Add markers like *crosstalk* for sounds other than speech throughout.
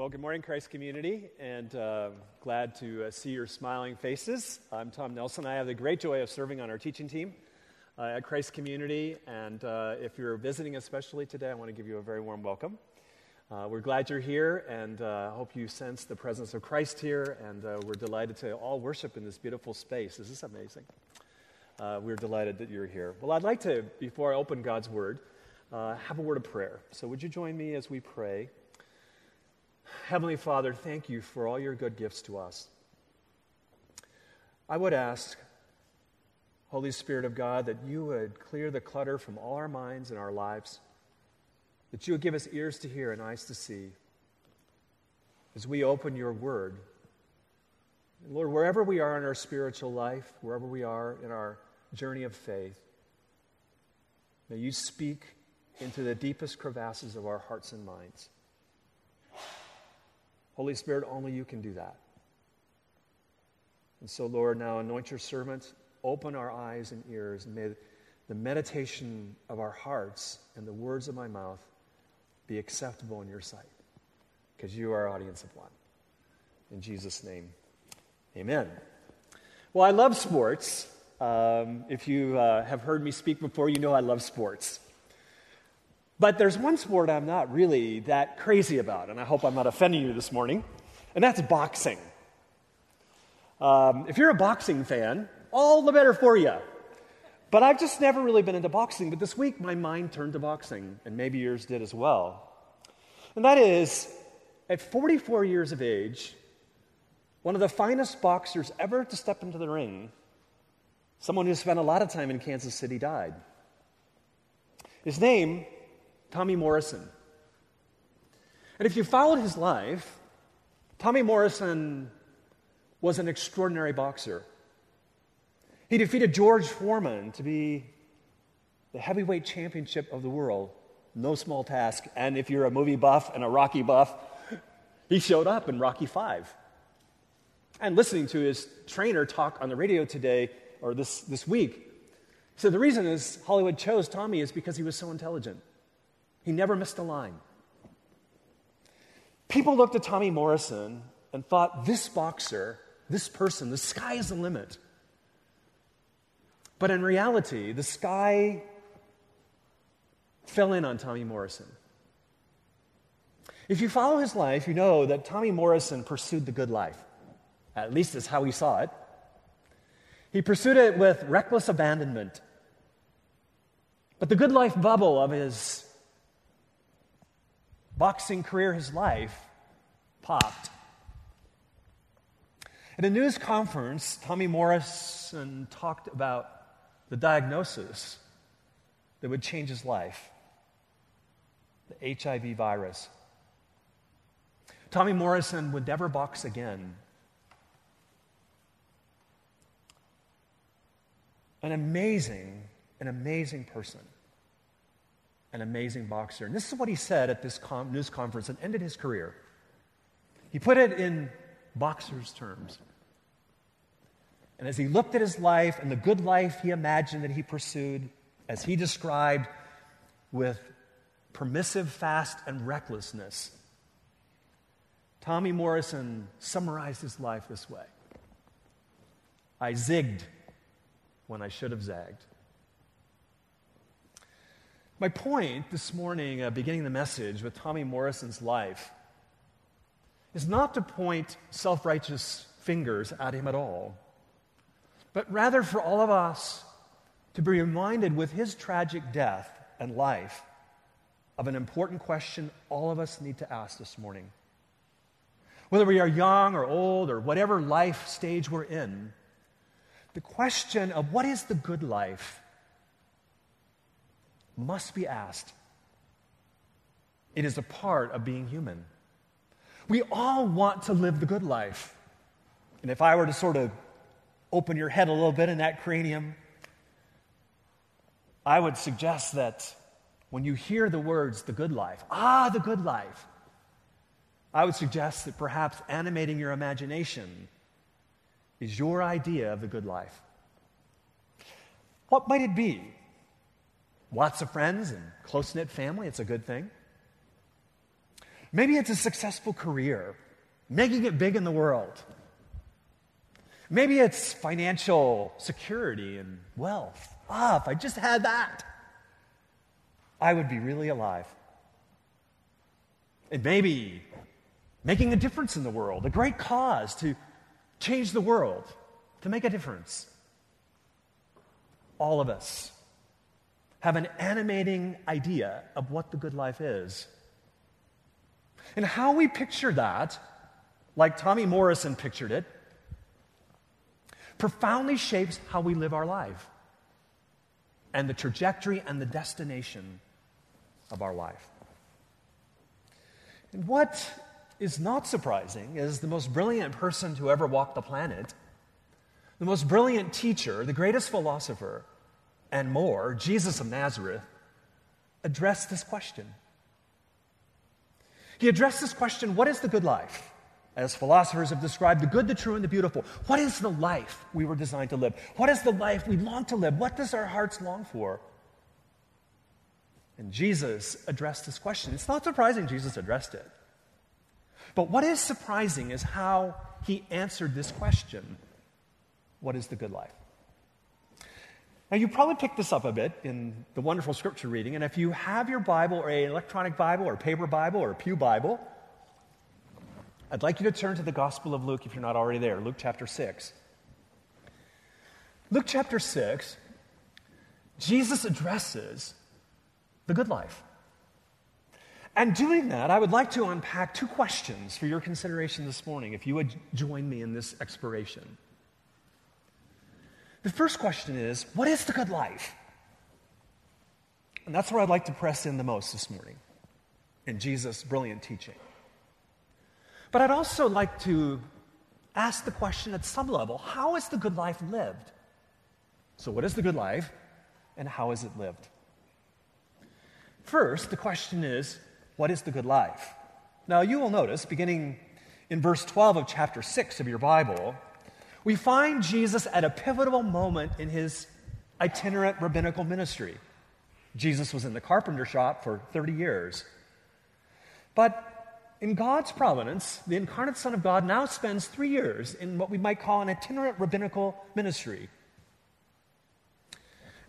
Well, good morning, Christ community, and uh, glad to uh, see your smiling faces. I'm Tom Nelson. I have the great joy of serving on our teaching team uh, at Christ Community, and uh, if you're visiting especially today, I want to give you a very warm welcome. Uh, we're glad you're here, and uh, hope you sense the presence of Christ here, and we're delighted to all worship in this beautiful space. This Is amazing? we're delighted that you're here. Well, I'd like to, before I open God's Word, have a word of prayer. So, would you join me as we pray? Heavenly Father, thank you for all your good gifts to us. I would ask, Holy Spirit of God, that you would clear the clutter from all our minds and our lives, that you would give us ears to hear and eyes to see as we open your word. Lord, wherever we are in our spiritual life, wherever we are in our journey of faith, may you speak into the deepest crevasses of our hearts and minds. Holy Spirit, only you can do that. And so, Lord, now anoint your servants, open our eyes and ears, and may the meditation of our hearts and the words of my mouth be acceptable in your sight, because you are our audience of one. In Jesus' name, amen. Well, I love sports. Um, if you uh, have heard me speak before, you know I love sports. But there's one sport I'm not really that crazy about, and I hope I'm not offending you this morning, and that's boxing. Um, if you're a boxing fan, all the better for you. But I've just never really been into boxing. But this week, my mind turned to boxing, and maybe yours did as well. And that is, at 44 years of age, one of the finest boxers ever to step into the ring, someone who spent a lot of time in Kansas City, died. His name Tommy Morrison. And if you followed his life, Tommy Morrison was an extraordinary boxer. He defeated George Foreman to be the heavyweight championship of the world. No small task. And if you're a movie buff and a Rocky buff, he showed up in Rocky Five. And listening to his trainer talk on the radio today, or this, this week, so the reason is Hollywood chose Tommy is because he was so intelligent. He never missed a line. People looked at Tommy Morrison and thought, this boxer, this person, the sky is the limit. But in reality, the sky fell in on Tommy Morrison. If you follow his life, you know that Tommy Morrison pursued the good life. At least is how he saw it. He pursued it with reckless abandonment. But the good life bubble of his boxing career, his life, popped. At a news conference, Tommy Morrison talked about the diagnosis that would change his life the HIV virus. Tommy Morrison would never box again. An amazing, an amazing person an amazing boxer. And this is what he said at this com- news conference and ended his career. He put it in boxer's terms. And as he looked at his life and the good life he imagined that he pursued, as he described with permissive fast and recklessness, Tommy Morrison summarized his life this way I zigged when I should have zagged. My point this morning, uh, beginning the message with Tommy Morrison's life, is not to point self righteous fingers at him at all, but rather for all of us to be reminded with his tragic death and life of an important question all of us need to ask this morning. Whether we are young or old or whatever life stage we're in, the question of what is the good life must be asked. It is a part of being human. We all want to live the good life. And if I were to sort of open your head a little bit in that cranium, I would suggest that when you hear the words, the good life, ah, the good life, I would suggest that perhaps animating your imagination is your idea of the good life. What might it be? Lots of friends and close knit family, it's a good thing. Maybe it's a successful career, making it big in the world. Maybe it's financial security and wealth. Ah, if I just had that, I would be really alive. It may be making a difference in the world, a great cause to change the world, to make a difference. All of us have an animating idea of what the good life is. And how we picture that, like Tommy Morrison pictured it, profoundly shapes how we live our life and the trajectory and the destination of our life. And what is not surprising is the most brilliant person to ever walk the planet, the most brilliant teacher, the greatest philosopher, and more, Jesus of Nazareth, addressed this question. He addressed this question what is the good life? As philosophers have described, the good, the true, and the beautiful. What is the life we were designed to live? What is the life we long to live? What does our hearts long for? And Jesus addressed this question. It's not surprising Jesus addressed it. But what is surprising is how he answered this question What is the good life? Now, you probably picked this up a bit in the wonderful scripture reading, and if you have your Bible or an electronic Bible or a paper Bible or a Pew Bible, I'd like you to turn to the Gospel of Luke if you're not already there, Luke chapter 6. Luke chapter 6, Jesus addresses the good life. And doing that, I would like to unpack two questions for your consideration this morning, if you would join me in this exploration. The first question is what is the good life? And that's where I'd like to press in the most this morning in Jesus' brilliant teaching. But I'd also like to ask the question at some level how is the good life lived? So, what is the good life and how is it lived? First, the question is what is the good life? Now, you will notice, beginning in verse 12 of chapter 6 of your Bible, we find Jesus at a pivotal moment in his itinerant rabbinical ministry. Jesus was in the carpenter shop for 30 years. But in God's providence, the incarnate Son of God now spends three years in what we might call an itinerant rabbinical ministry.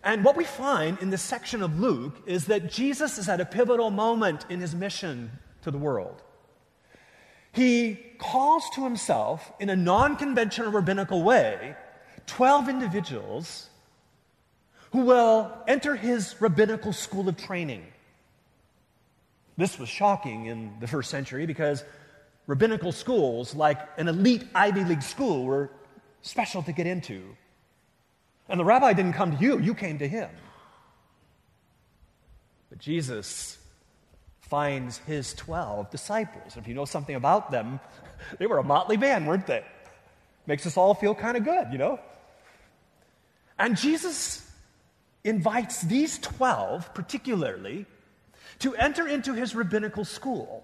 And what we find in this section of Luke is that Jesus is at a pivotal moment in his mission to the world. He calls to himself, in a non conventional rabbinical way, 12 individuals who will enter his rabbinical school of training. This was shocking in the first century because rabbinical schools, like an elite Ivy League school, were special to get into. And the rabbi didn't come to you, you came to him. But Jesus finds his 12 disciples. If you know something about them, *laughs* they were a motley band, weren't they? Makes us all feel kind of good, you know? And Jesus invites these 12, particularly, to enter into his rabbinical school.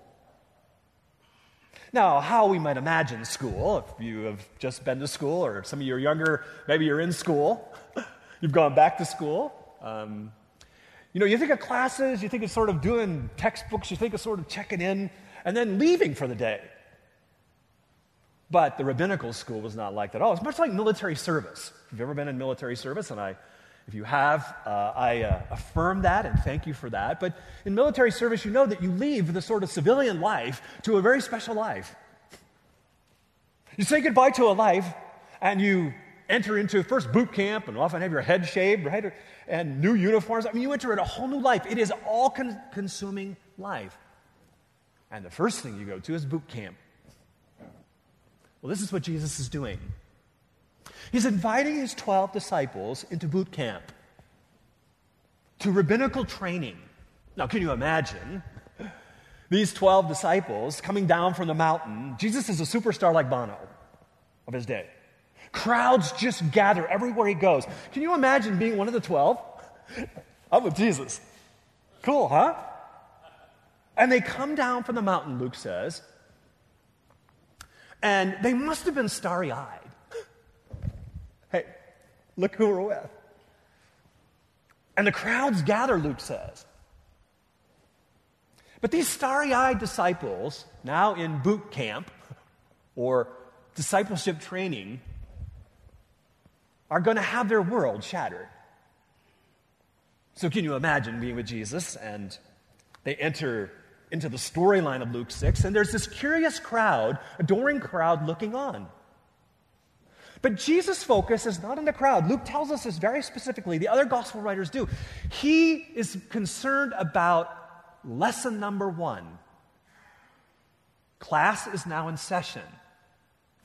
Now, how we might imagine school, if you have just been to school, or some of you are younger, maybe you're in school, *laughs* you've gone back to school. Um, you know, you think of classes, you think of sort of doing textbooks, you think of sort of checking in and then leaving for the day. But the rabbinical school was not like that at all. It's much like military service. If you've ever been in military service, and I, if you have, uh, I uh, affirm that and thank you for that. But in military service, you know that you leave the sort of civilian life to a very special life. You say goodbye to a life, and you enter into first boot camp and often have your head shaved, right? And new uniforms. I mean, you enter in a whole new life. It is all con- consuming life. And the first thing you go to is boot camp. Well, this is what Jesus is doing. He's inviting his 12 disciples into boot camp, to rabbinical training. Now, can you imagine these 12 disciples coming down from the mountain? Jesus is a superstar like Bono of his day. Crowds just gather everywhere he goes. Can you imagine being one of the 12? *laughs* I'm with Jesus. Cool, huh? And they come down from the mountain, Luke says, and they must have been starry eyed. *laughs* hey, look who we're with. And the crowds gather, Luke says. But these starry eyed disciples, now in boot camp *laughs* or discipleship training, are going to have their world shattered. So, can you imagine being with Jesus and they enter into the storyline of Luke 6, and there's this curious crowd, adoring crowd looking on. But Jesus' focus is not on the crowd. Luke tells us this very specifically. The other gospel writers do. He is concerned about lesson number one. Class is now in session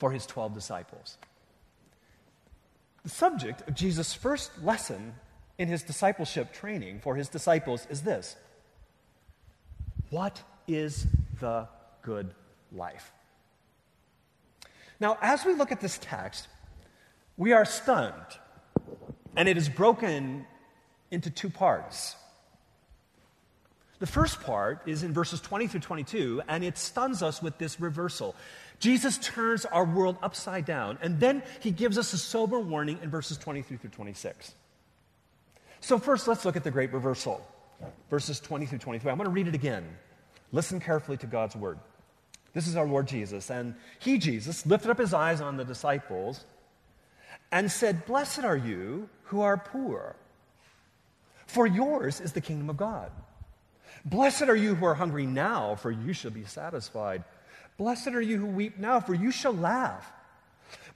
for his 12 disciples. The subject of Jesus' first lesson in his discipleship training for his disciples is this What is the good life? Now, as we look at this text, we are stunned, and it is broken into two parts. The first part is in verses 20 through 22, and it stuns us with this reversal. Jesus turns our world upside down, and then he gives us a sober warning in verses 23 through 26. So, first, let's look at the great reversal. Verses 20 through 23. I'm going to read it again. Listen carefully to God's word. This is our Lord Jesus. And he, Jesus, lifted up his eyes on the disciples and said, Blessed are you who are poor, for yours is the kingdom of God. Blessed are you who are hungry now, for you shall be satisfied. Blessed are you who weep now, for you shall laugh.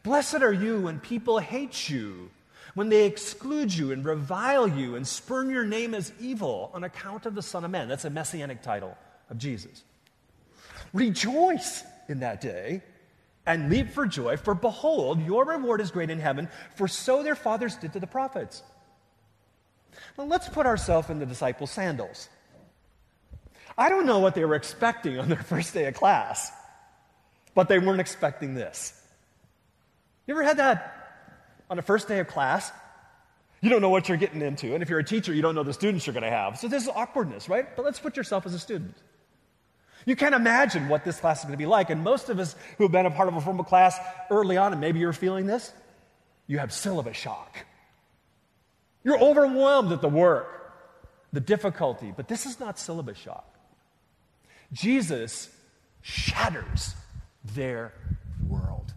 Blessed are you when people hate you, when they exclude you and revile you and spurn your name as evil on account of the Son of Man. That's a messianic title of Jesus. Rejoice in that day and leap for joy, for behold, your reward is great in heaven, for so their fathers did to the prophets. Now let's put ourselves in the disciples' sandals. I don't know what they were expecting on their *laughs* first day of class, but they weren't expecting this. You ever had that on the first day of class? You don't know what you're getting into, and if you're a teacher, you don't know the students you're going to have. So this is awkwardness, right? But let's put yourself as a student. You can't imagine what this class is going to be like. And most of us who have been a part of a formal class early on, and maybe you're feeling this, you have syllabus shock. You're overwhelmed at the work, the difficulty, but this is not syllabus shock. Jesus shatters their world.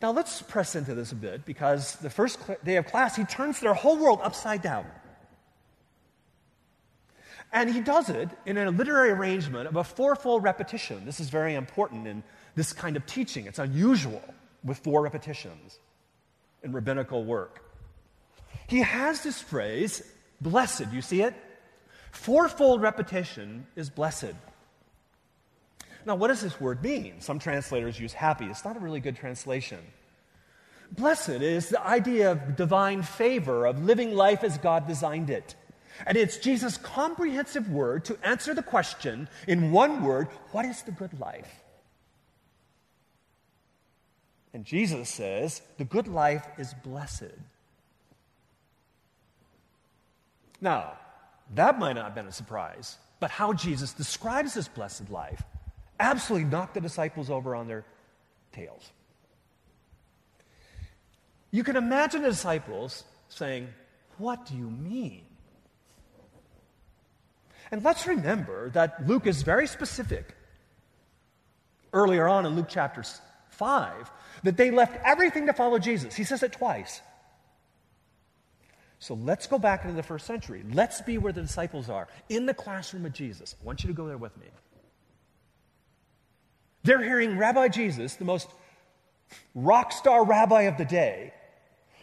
Now let's press into this a bit because the first day of class, he turns their whole world upside down. And he does it in a literary arrangement of a fourfold repetition. This is very important in this kind of teaching. It's unusual with four repetitions in rabbinical work. He has this phrase, blessed. You see it? Fourfold repetition is blessed. Now, what does this word mean? Some translators use happy. It's not a really good translation. Blessed is the idea of divine favor, of living life as God designed it. And it's Jesus' comprehensive word to answer the question in one word what is the good life? And Jesus says the good life is blessed. Now, that might not have been a surprise, but how Jesus describes this blessed life absolutely knocked the disciples over on their tails. You can imagine the disciples saying, What do you mean? And let's remember that Luke is very specific earlier on in Luke chapter 5 that they left everything to follow Jesus. He says it twice. So let's go back into the first century. Let's be where the disciples are, in the classroom of Jesus. I want you to go there with me. They're hearing Rabbi Jesus, the most rock star rabbi of the day,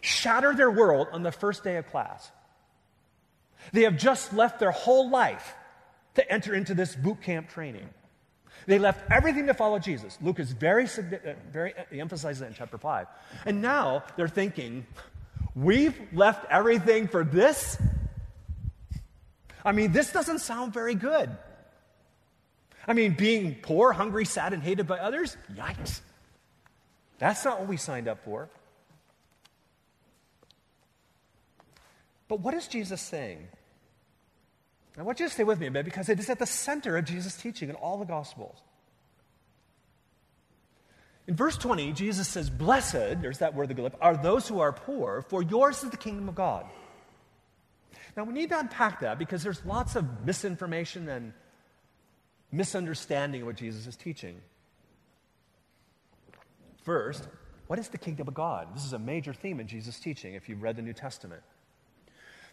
shatter their world on the first day of class. They have just left their whole life to enter into this boot camp training. They left everything to follow Jesus. Luke is very, uh, very he emphasizes that in chapter 5. And now they're thinking, We've left everything for this? I mean, this doesn't sound very good. I mean, being poor, hungry, sad, and hated by others? Yikes. That's not what we signed up for. But what is Jesus saying? I want you to stay with me a bit because it is at the center of Jesus' teaching in all the Gospels. In verse 20, Jesus says, Blessed, there's that word, the glip, are those who are poor, for yours is the kingdom of God. Now, we need to unpack that because there's lots of misinformation and misunderstanding of what Jesus is teaching. First, what is the kingdom of God? This is a major theme in Jesus' teaching if you've read the New Testament.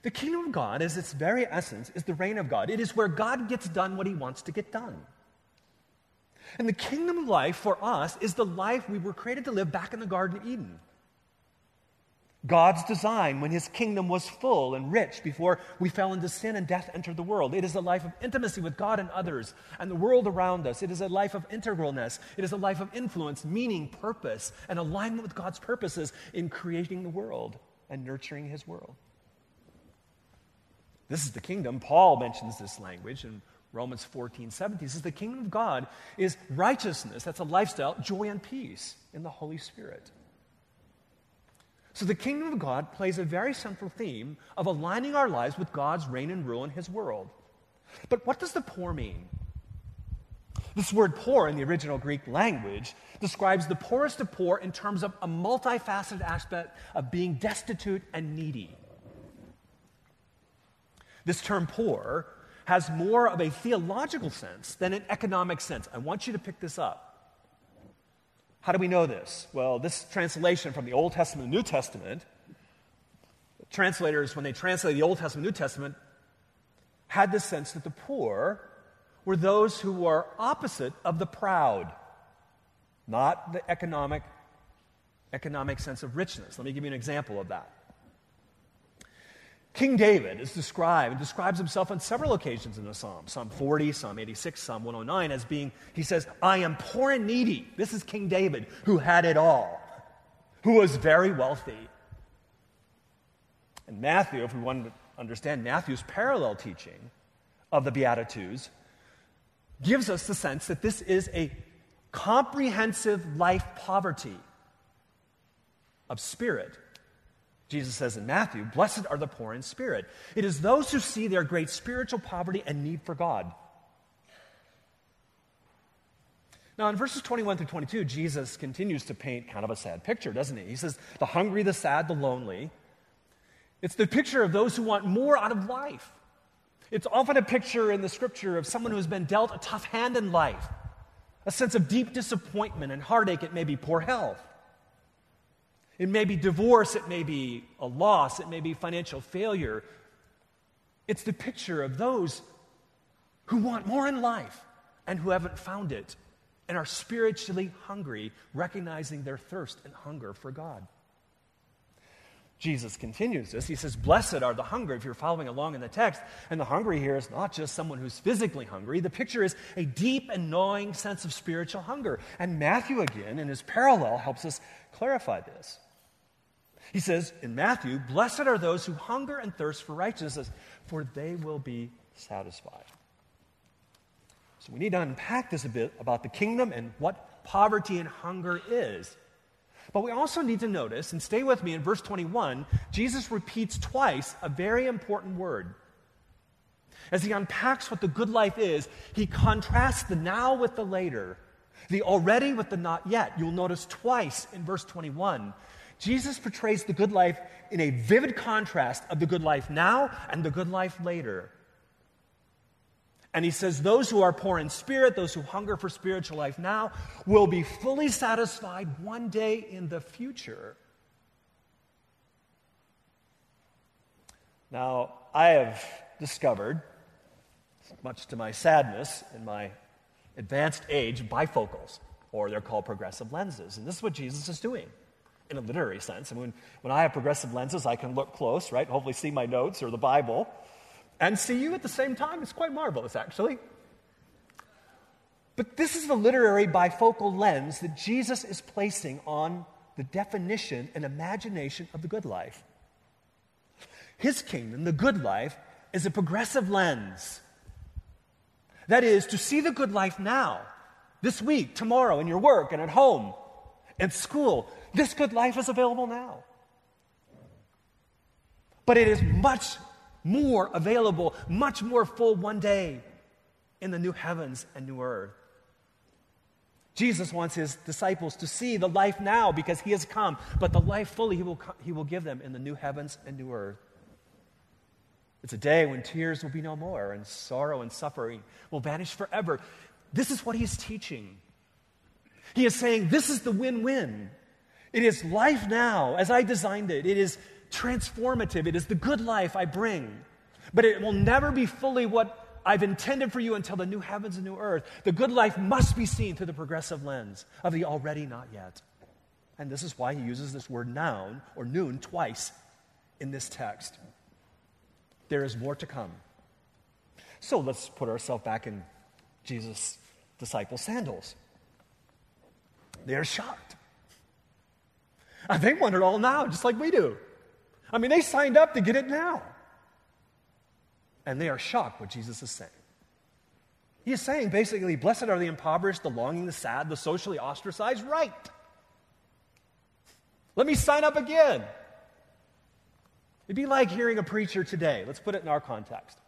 The kingdom of God, as its very essence, is the reign of God. It is where God gets done what he wants to get done. And the kingdom of life for us is the life we were created to live back in the Garden of Eden. God's design when his kingdom was full and rich before we fell into sin and death entered the world. It is a life of intimacy with God and others and the world around us. It is a life of integralness. It is a life of influence, meaning, purpose, and alignment with God's purposes in creating the world and nurturing his world. This is the kingdom. Paul mentions this language in Romans 14, 17. He says, The kingdom of God is righteousness. That's a lifestyle, joy and peace in the Holy Spirit. So the kingdom of God plays a very central theme of aligning our lives with God's reign and rule in his world. But what does the poor mean? This word poor in the original Greek language describes the poorest of poor in terms of a multifaceted aspect of being destitute and needy. This term poor has more of a theological sense than an economic sense. I want you to pick this up. How do we know this? Well, this translation from the Old Testament and New Testament, translators, when they translate the Old Testament New Testament, had this sense that the poor were those who were opposite of the proud, not the economic, economic sense of richness. Let me give you an example of that. King David is described and describes himself on several occasions in the Psalm. Psalm 40, Psalm 86, Psalm 109 as being, he says, I am poor and needy. This is King David who had it all, who was very wealthy. And Matthew, if we want to understand Matthew's parallel teaching of the Beatitudes, gives us the sense that this is a comprehensive life poverty of spirit Jesus says in Matthew, Blessed are the poor in spirit. It is those who see their great spiritual poverty and need for God. Now, in verses 21 through 22, Jesus continues to paint kind of a sad picture, doesn't he? He says, The hungry, the sad, the lonely. It's the picture of those who want more out of life. It's often a picture in the scripture of someone who has been dealt a tough hand in life, a sense of deep disappointment and heartache. It may be poor health. It may be divorce, it may be a loss, it may be financial failure. It's the picture of those who want more in life and who haven't found it and are spiritually hungry, recognizing their thirst and hunger for God. Jesus continues this. He says, Blessed are the hungry, if you're following along in the text. And the hungry here is not just someone who's physically hungry. The picture is a deep and gnawing sense of spiritual hunger. And Matthew, again, in his parallel, helps us clarify this. He says in Matthew, Blessed are those who hunger and thirst for righteousness, for they will be satisfied. So we need to unpack this a bit about the kingdom and what poverty and hunger is. But we also need to notice, and stay with me in verse 21, Jesus repeats twice a very important word. As he unpacks what the good life is, he contrasts the now with the later, the already with the not yet. You'll notice twice in verse 21 Jesus portrays the good life in a vivid contrast of the good life now and the good life later. And he says, Those who are poor in spirit, those who hunger for spiritual life now, will be fully satisfied one day in the future. Now, I have discovered, much to my sadness in my advanced age, bifocals, or they're called progressive lenses. And this is what Jesus is doing in a literary sense. I mean, when I have progressive lenses, I can look close, right? Hopefully, see my notes or the Bible and see you at the same time. It's quite marvelous, actually. But this is the literary bifocal lens that Jesus is placing on the definition and imagination of the good life. His kingdom, the good life, is a progressive lens. That is, to see the good life now, this week, tomorrow, in your work and at home, and school, this good life is available now. But it is much more available, much more full one day in the new heavens and new earth. Jesus wants his disciples to see the life now because he has come, but the life fully he will, he will give them in the new heavens and new earth. It's a day when tears will be no more and sorrow and suffering will vanish forever. This is what he's teaching. He is saying, This is the win win. It is life now as I designed it. It is transformative. It is the good life I bring. But it will never be fully what I've intended for you until the new heavens and new earth. The good life must be seen through the progressive lens of the already not yet. And this is why he uses this word noun or noon twice in this text. There is more to come. So let's put ourselves back in Jesus' disciple sandals. They are shocked. And they want it all now, just like we do. I mean, they signed up to get it now. And they are shocked what Jesus is saying. He is saying basically, blessed are the impoverished, the longing, the sad, the socially ostracized. Right. Let me sign up again. It'd be like hearing a preacher today, let's put it in our context,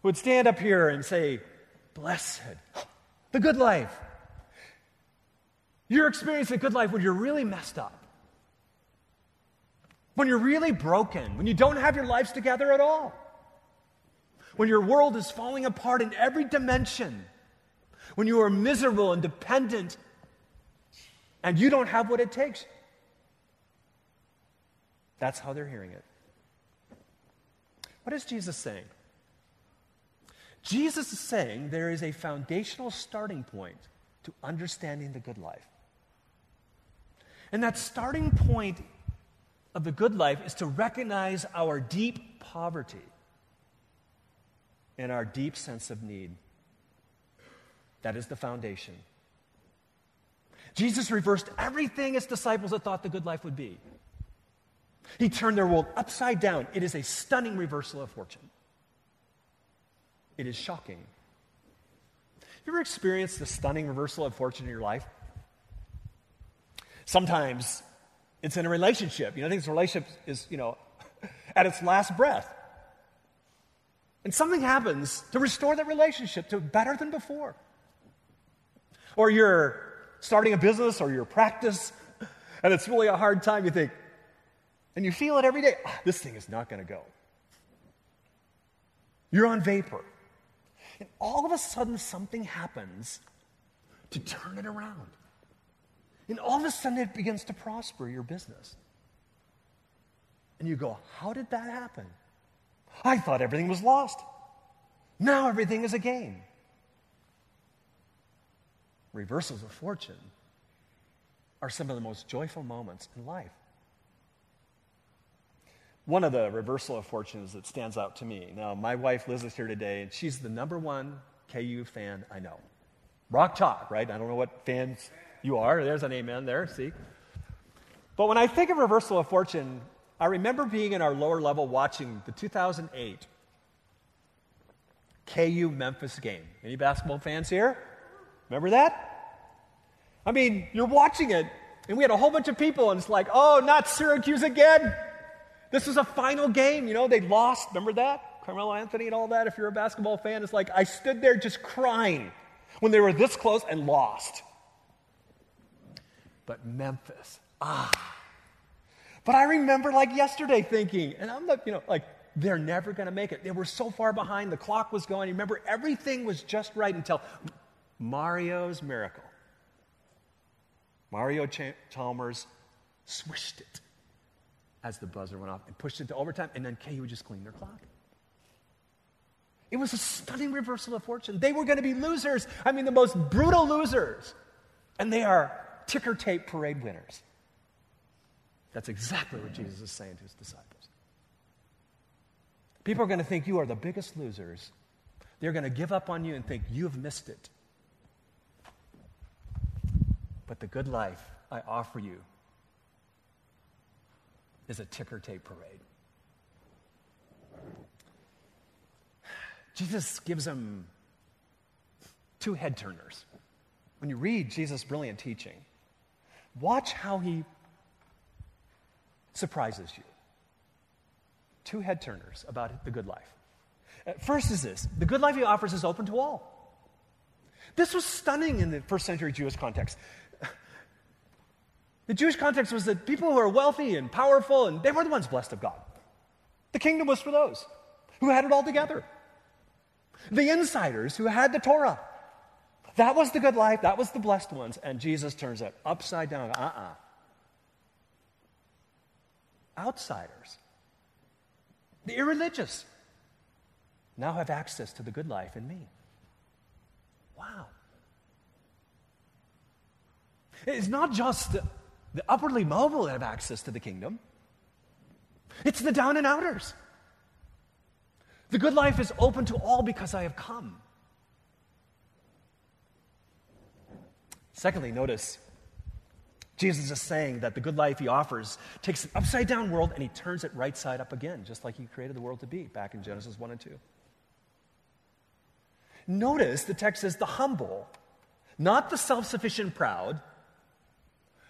who would stand up here and say, Blessed, the good life. You're experiencing a good life when you're really messed up, when you're really broken, when you don't have your lives together at all, when your world is falling apart in every dimension, when you are miserable and dependent and you don't have what it takes. That's how they're hearing it. What is Jesus saying? Jesus is saying there is a foundational starting point to understanding the good life. And that starting point of the good life is to recognize our deep poverty and our deep sense of need. That is the foundation. Jesus reversed everything his disciples had thought the good life would be. He turned their world upside down. It is a stunning reversal of fortune. It is shocking. Have you ever experienced the stunning reversal of fortune in your life? Sometimes it's in a relationship. You know, I think this relationship is, you know, *laughs* at its last breath. And something happens to restore that relationship to better than before. Or you're starting a business or your practice, *laughs* and it's really a hard time. You think, and you feel it every day. Ah, this thing is not going to go. You're on vapor. And all of a sudden, something happens to turn it around. And all of a sudden, it begins to prosper your business. And you go, How did that happen? I thought everything was lost. Now everything is a gain. Reversals of fortune are some of the most joyful moments in life. One of the reversal of fortunes that stands out to me. Now, my wife Liz is here today, and she's the number one KU fan I know. Rock Chalk, right? I don't know what fans you are. There's an amen there, see? But when I think of reversal of fortune, I remember being in our lower level watching the 2008 KU Memphis game. Any basketball fans here? Remember that? I mean, you're watching it, and we had a whole bunch of people, and it's like, oh, not Syracuse again. This was a final game. You know, they lost. Remember that? Carmelo Anthony and all that. If you're a basketball fan, it's like I stood there just crying when they were this close and lost. But Memphis, ah. But I remember like yesterday thinking, and I'm like, you know, like, they're never going to make it. They were so far behind. The clock was going. Remember, everything was just right until Mario's miracle. Mario Chalmers swished it as the buzzer went off and pushed it to overtime, and then KU would just clean their clock. It was a stunning reversal of fortune. They were going to be losers. I mean, the most brutal losers. And they are ticker tape parade winners. That's exactly what Jesus is saying to his disciples. People are going to think you are the biggest losers. They're going to give up on you and think you've missed it. But the good life I offer you is a ticker tape parade. Jesus gives them two head turners. When you read Jesus' brilliant teaching, watch how he surprises you. Two head turners about the good life. Uh, first is this the good life he offers is open to all. This was stunning in the first century Jewish context. The Jewish context was that people who are wealthy and powerful, and they were the ones blessed of God. The kingdom was for those. who had it all together. The insiders who had the Torah. That was the good life, that was the blessed ones. And Jesus turns it upside down. Uh uh-uh. uh Outsiders, the irreligious, now have access to the good life in me. Wow. It's not just the, the upwardly mobile that have access to the kingdom, it's the down and outers. The good life is open to all because I have come. Secondly, notice Jesus is saying that the good life he offers takes an upside down world and he turns it right side up again, just like he created the world to be back in Genesis 1 and 2. Notice the text says the humble, not the self sufficient proud,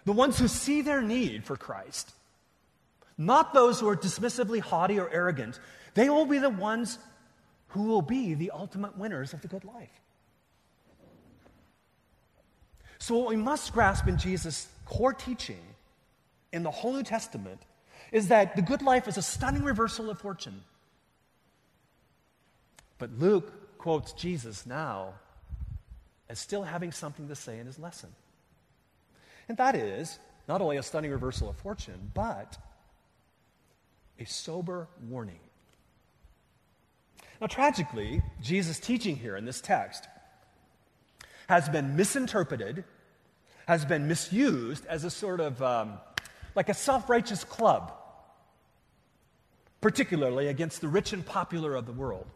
the ones who see their need for Christ, not those who are dismissively haughty or arrogant, they will be the ones who will be the ultimate winners of the good life. So, what we must grasp in Jesus' core teaching in the whole New Testament is that the good life is a stunning reversal of fortune. But Luke quotes Jesus now as still having something to say in his lesson. And that is not only a stunning reversal of fortune, but a sober warning. Now, tragically, Jesus' teaching here in this text has been misinterpreted, has been misused as a sort of um, like a self righteous club, particularly against the rich and popular of the world.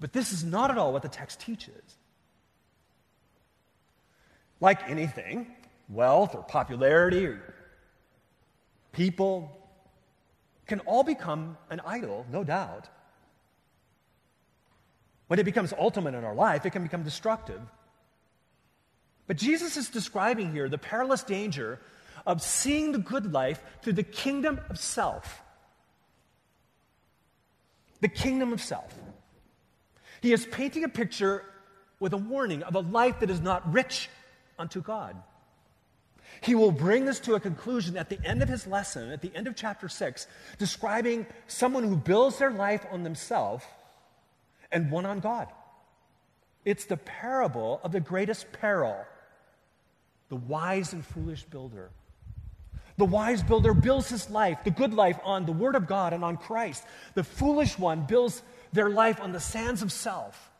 But this is not at all what the text teaches. Like anything, wealth or popularity or people can all become an idol, no doubt. When it becomes ultimate in our life, it can become destructive. But Jesus is describing here the perilous danger of seeing the good life through the kingdom of self. The kingdom of self. He is painting a picture with a warning of a life that is not rich unto God. He will bring this to a conclusion at the end of his lesson, at the end of chapter 6, describing someone who builds their life on themselves and one on God. It's the parable of the greatest peril the wise and foolish builder. The wise builder builds his life, the good life, on the Word of God and on Christ. The foolish one builds their life on the sands of self.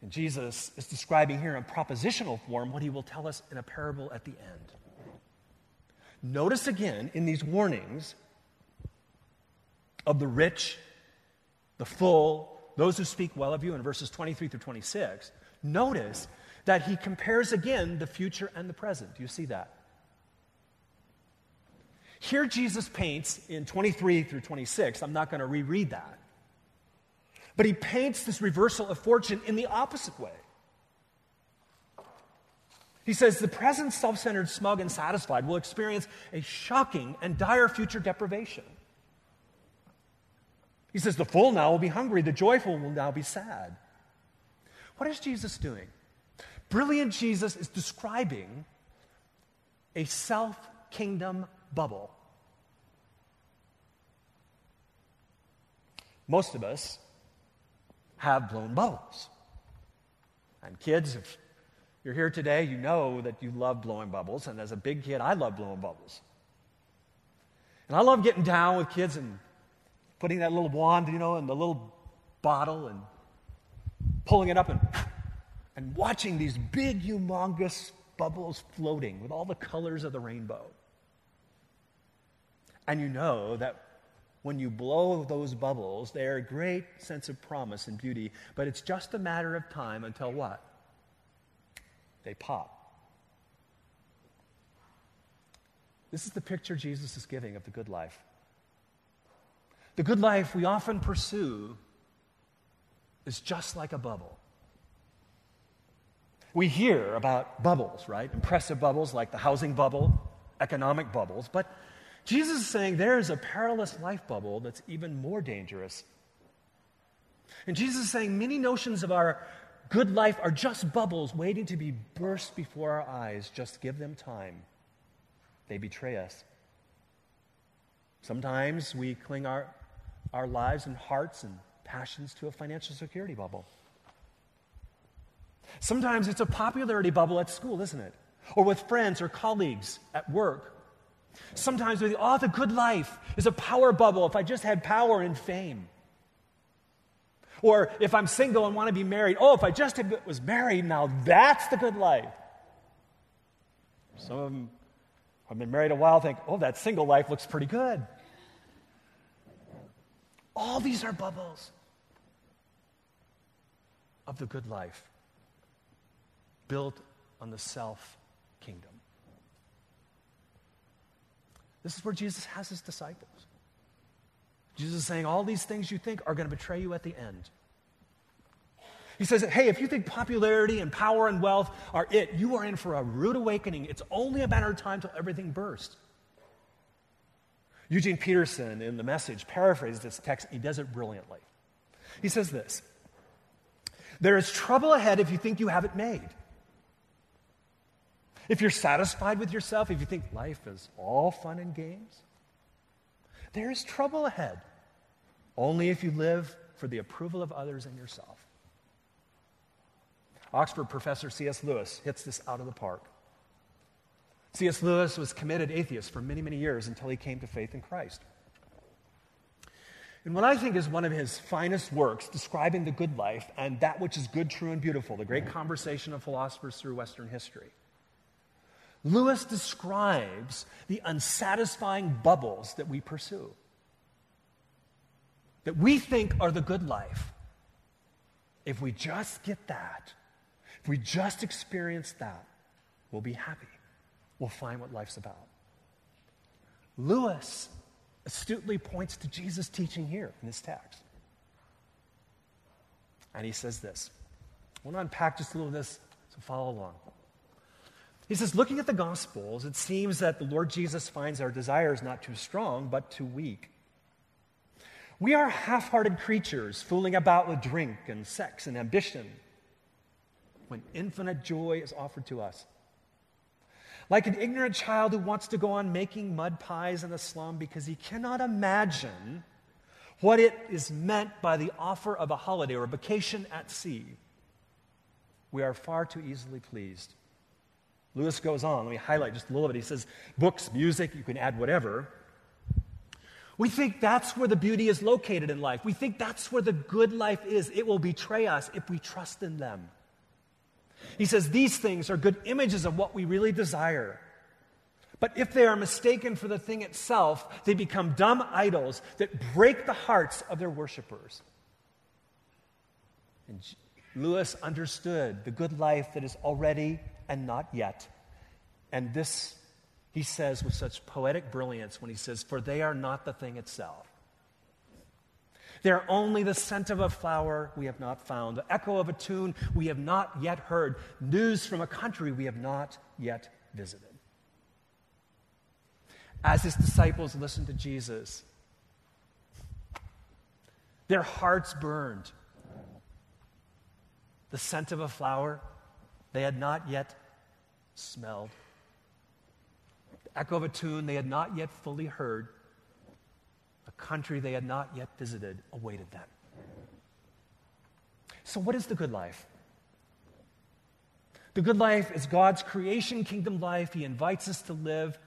And Jesus is describing here in propositional form what he will tell us in a parable at the end. Notice again in these warnings of the rich the full, those who speak well of you in verses 23 through 26, notice that he compares again the future and the present. Do you see that? Here, Jesus paints in 23 through 26, I'm not going to reread that, but he paints this reversal of fortune in the opposite way. He says the present self centered, smug, and satisfied will experience a shocking and dire future deprivation. He says, The full now will be hungry, the joyful will now be sad. What is Jesus doing? Brilliant Jesus is describing a self kingdom bubble. Most of us have blown bubbles. And kids, if you're here today, you know that you love blowing bubbles. And as a big kid, I love blowing bubbles. And I love getting down with kids and putting that little wand, you know, in the little bottle and pulling it up and, and watching these big, humongous bubbles floating with all the colors of the rainbow. And you know that when you blow those bubbles, they are a great sense of promise and beauty, but it's just a matter of time until what? They pop. This is the picture Jesus is giving of the good life. The good life we often pursue is just like a bubble. We hear about bubbles, right? Impressive bubbles like the housing bubble, economic bubbles, but Jesus is saying there is a perilous life bubble that's even more dangerous. And Jesus is saying many notions of our good life are just bubbles waiting to be burst before our eyes. Just give them time. They betray us. Sometimes we cling our, our lives and hearts and passions to a financial security bubble. Sometimes it's a popularity bubble at school, isn't it? Or with friends or colleagues at work. Sometimes think, oh, the good life is a power bubble if I just had power and fame. Or if I'm single and want to be married, oh, if I just was married, now that's the good life. Some of them have been married a while think, oh, that single life looks pretty good. All these are bubbles of the good life built on the self kingdom. This is where Jesus has his disciples. Jesus is saying, All these things you think are going to betray you at the end. He says, Hey, if you think popularity and power and wealth are it, you are in for a rude awakening. It's only a matter of time till everything bursts. Eugene Peterson, in the message, paraphrases this text. He does it brilliantly. He says this There is trouble ahead if you think you have it made. If you're satisfied with yourself, if you think life is all fun and games, there is trouble ahead. Only if you live for the approval of others and yourself. Oxford professor C.S. Lewis hits this out of the park. C.S. Lewis was committed atheist for many, many years until he came to faith in Christ. In what I think is one of his finest works describing the good life and that which is good, true, and beautiful, the great conversation of philosophers through Western history. Lewis describes the unsatisfying bubbles that we pursue, that we think are the good life. If we just get that, if we just experience that, we'll be happy. We'll find what life's about. Lewis astutely points to Jesus' teaching here in this text. And he says this. I want to unpack just a little of this, so follow along. He says, looking at the Gospels, it seems that the Lord Jesus finds our desires not too strong, but too weak. We are half hearted creatures fooling about with drink and sex and ambition when infinite joy is offered to us. Like an ignorant child who wants to go on making mud pies in the slum because he cannot imagine what it is meant by the offer of a holiday or a vacation at sea. We are far too easily pleased. Lewis goes on. Let me highlight just a little bit. He says, books, music, you can add whatever. We think that's where the beauty is located in life. We think that's where the good life is. It will betray us if we trust in them. He says these things are good images of what we really desire. But if they are mistaken for the thing itself, they become dumb idols that break the hearts of their worshippers. And Lewis understood the good life that is already and not yet. And this he says with such poetic brilliance when he says, For they are not the thing itself. They're only the scent of a flower we have not found, the echo of a tune we have not yet heard, news from a country we have not yet visited. As his disciples listened to Jesus, their hearts burned. The scent of a flower they had not yet smelled. The echo of a tune they had not yet fully heard. Country they had not yet visited awaited them. So, what is the good life? The good life is God's creation kingdom life. He invites us to live,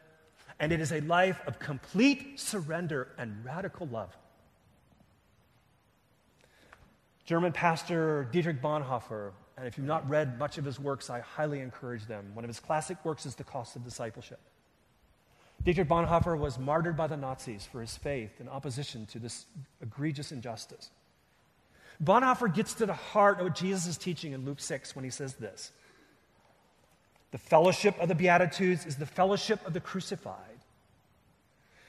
and it is a life of complete surrender and radical love. German pastor Dietrich Bonhoeffer and if you've not read much of his works, I highly encourage them. One of his classic works is The Cost of Discipleship. Dietrich Bonhoeffer was martyred by the Nazis for his faith in opposition to this egregious injustice. Bonhoeffer gets to the heart of what Jesus is teaching in Luke 6 when he says this The fellowship of the Beatitudes is the fellowship of the crucified.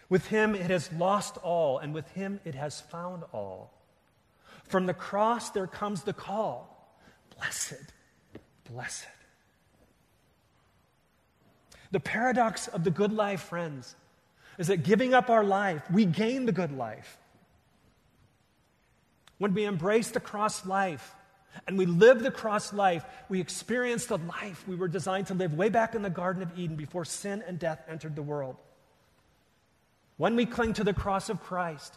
With him it has lost all, and with him it has found all. From the cross there comes the call Blessed, blessed. The paradox of the good life, friends, is that giving up our life, we gain the good life. When we embrace the cross life and we live the cross life, we experience the life we were designed to live way back in the Garden of Eden before sin and death entered the world. When we cling to the cross of Christ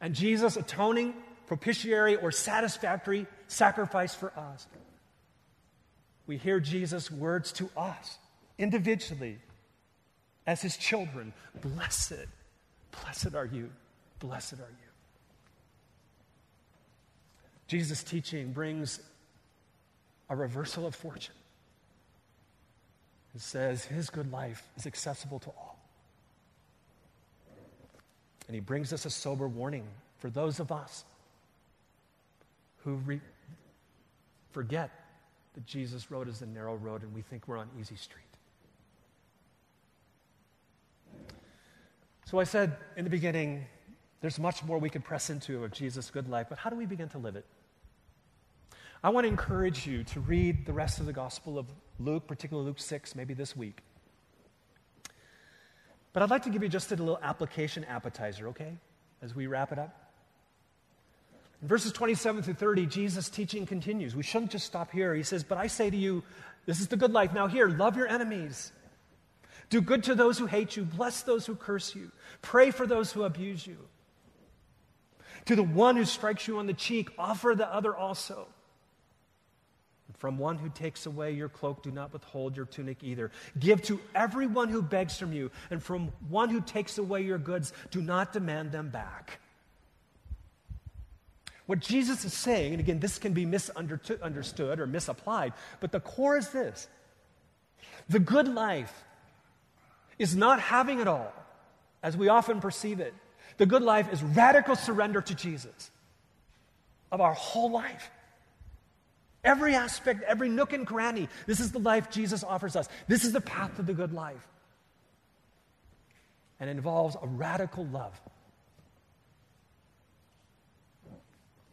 and Jesus' atoning, propitiatory, or satisfactory sacrifice for us, we hear Jesus' words to us individually as his children Blessed, blessed are you, blessed are you. Jesus' teaching brings a reversal of fortune. It says his good life is accessible to all. And he brings us a sober warning for those of us who re- forget that Jesus' road is the narrow road and we think we're on easy street. So I said in the beginning, there's much more we could press into of Jesus' good life, but how do we begin to live it? I want to encourage you to read the rest of the Gospel of Luke, particularly Luke 6, maybe this week. But I'd like to give you just a little application appetizer, okay, as we wrap it up. In verses 27 through 30, Jesus' teaching continues. We shouldn't just stop here. He says, But I say to you, this is the good life. Now, here, love your enemies. Do good to those who hate you. Bless those who curse you. Pray for those who abuse you. To the one who strikes you on the cheek, offer the other also. From one who takes away your cloak, do not withhold your tunic either. Give to everyone who begs from you, and from one who takes away your goods, do not demand them back. What Jesus is saying, and again, this can be misunderstood or misapplied, but the core is this the good life is not having it all, as we often perceive it. The good life is radical surrender to Jesus of our whole life. Every aspect, every nook and cranny. This is the life Jesus offers us. This is the path to the good life. And involves a radical love.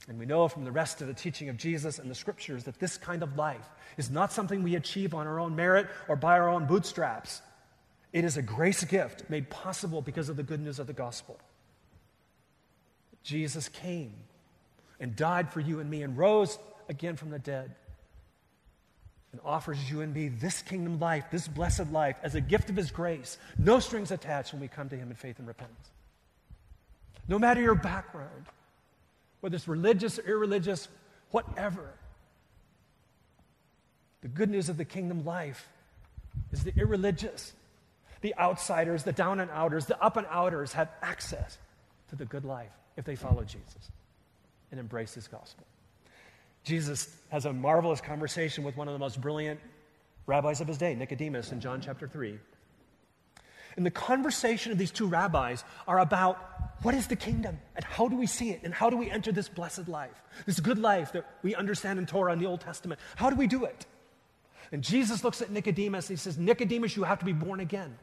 And we know from the rest of the teaching of Jesus and the scriptures that this kind of life is not something we achieve on our own merit or by our own bootstraps. It is a grace gift made possible because of the good news of the gospel. Jesus came and died for you and me and rose again from the dead and offers you and me this kingdom life, this blessed life, as a gift of his grace. No strings attached when we come to him in faith and repentance. No matter your background, whether it's religious or irreligious, whatever. The good news of the kingdom life is the irreligious, the outsiders, the down and outers, the up and outers have access to the good life if they follow Jesus and embrace his gospel. Jesus has a marvelous conversation with one of the most brilliant rabbis of his day, Nicodemus, in John chapter 3. And the conversation of these two rabbis are about what is the kingdom and how do we see it and how do we enter this blessed life, this good life that we understand in Torah and the Old Testament. How do we do it? And Jesus looks at Nicodemus and he says, Nicodemus, you have to be born again.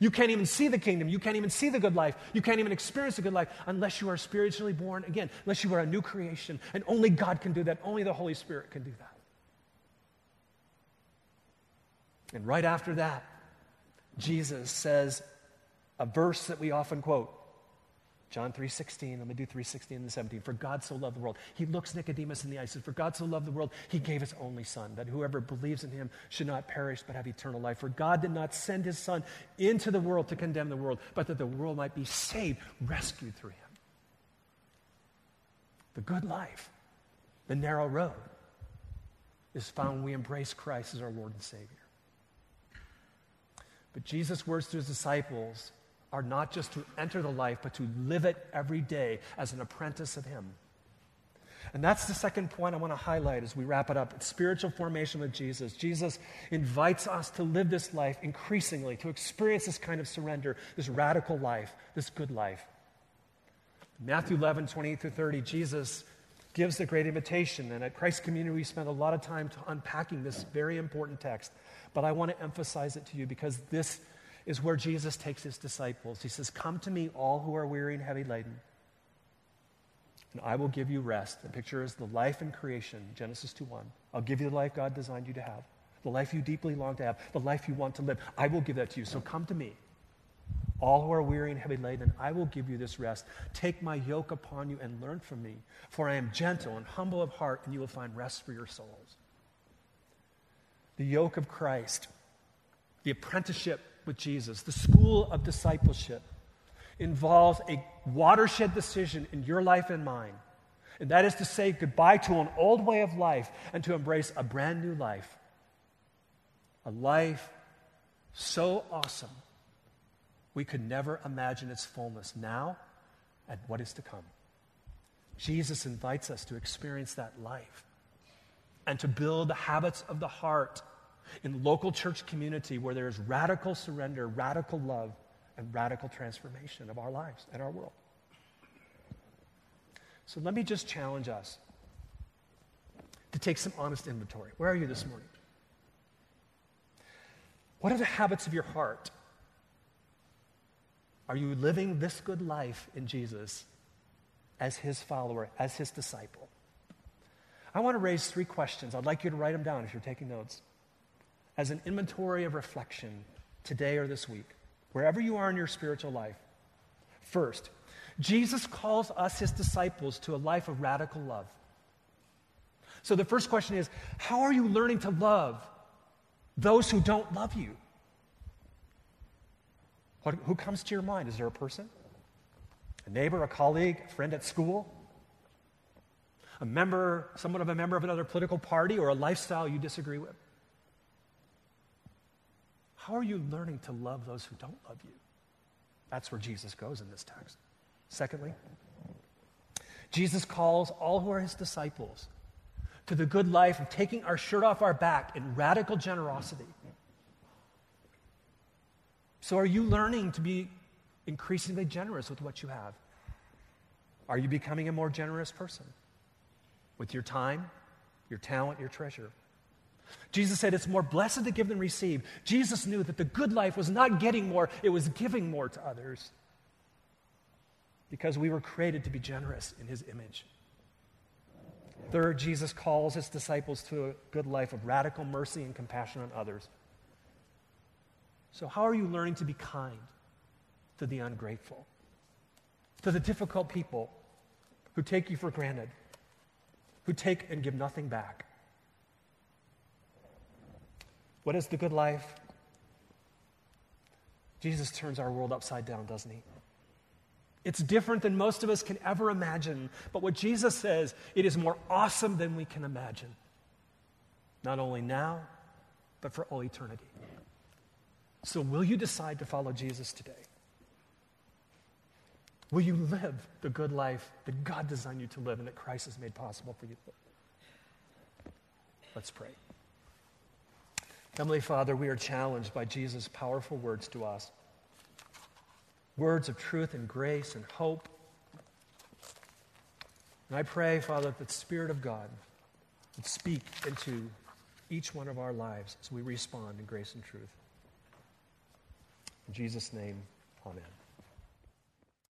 You can't even see the kingdom. You can't even see the good life. You can't even experience the good life unless you are spiritually born again, unless you are a new creation. And only God can do that. Only the Holy Spirit can do that. And right after that, Jesus says a verse that we often quote John 3.16, let me do 3.16 and 17. For God so loved the world. He looks Nicodemus in the eye and says, For God so loved the world, he gave his only son, that whoever believes in him should not perish but have eternal life. For God did not send his son into the world to condemn the world, but that the world might be saved, rescued through him. The good life, the narrow road, is found when we embrace Christ as our Lord and Savior. But Jesus' words to his disciples are not just to enter the life, but to live it every day as an apprentice of Him. And that's the second point I want to highlight as we wrap it up. It's spiritual formation with Jesus. Jesus invites us to live this life increasingly, to experience this kind of surrender, this radical life, this good life. Matthew 11, 28 through 30, Jesus gives the great invitation. And at Christ Community, we spend a lot of time unpacking this very important text. But I want to emphasize it to you because this is where Jesus takes his disciples. He says, Come to me, all who are weary and heavy laden, and I will give you rest. The picture is the life in creation, Genesis 2 1. I'll give you the life God designed you to have, the life you deeply long to have, the life you want to live. I will give that to you. So come to me, all who are weary and heavy laden, I will give you this rest. Take my yoke upon you and learn from me, for I am gentle and humble of heart, and you will find rest for your souls. The yoke of Christ, the apprenticeship with Jesus, the school of discipleship, involves a watershed decision in your life and mine. And that is to say goodbye to an old way of life and to embrace a brand new life. A life so awesome, we could never imagine its fullness now and what is to come. Jesus invites us to experience that life and to build the habits of the heart in local church community where there is radical surrender, radical love, and radical transformation of our lives and our world. So let me just challenge us to take some honest inventory. Where are you this morning? What are the habits of your heart? Are you living this good life in Jesus as his follower, as his disciple? I want to raise three questions. I'd like you to write them down if you're taking notes as an inventory of reflection today or this week, wherever you are in your spiritual life. First, Jesus calls us, his disciples, to a life of radical love. So the first question is how are you learning to love those who don't love you? What, who comes to your mind? Is there a person? A neighbor, a colleague, a friend at school? A member, someone of a member of another political party, or a lifestyle you disagree with? How are you learning to love those who don't love you? That's where Jesus goes in this text. Secondly, Jesus calls all who are his disciples to the good life of taking our shirt off our back in radical generosity. So, are you learning to be increasingly generous with what you have? Are you becoming a more generous person with your time, your talent, your treasure? Jesus said it's more blessed to give than receive. Jesus knew that the good life was not getting more, it was giving more to others. Because we were created to be generous in his image. Third, Jesus calls his disciples to a good life of radical mercy and compassion on others. So, how are you learning to be kind to the ungrateful, to the difficult people who take you for granted, who take and give nothing back? What is the good life? Jesus turns our world upside down, doesn't he? It's different than most of us can ever imagine. But what Jesus says, it is more awesome than we can imagine. Not only now, but for all eternity. So, will you decide to follow Jesus today? Will you live the good life that God designed you to live and that Christ has made possible for you? Let's pray. Heavenly Father, we are challenged by Jesus' powerful words to us words of truth and grace and hope. And I pray, Father, that the Spirit of God would speak into each one of our lives as we respond in grace and truth. In Jesus' name, amen.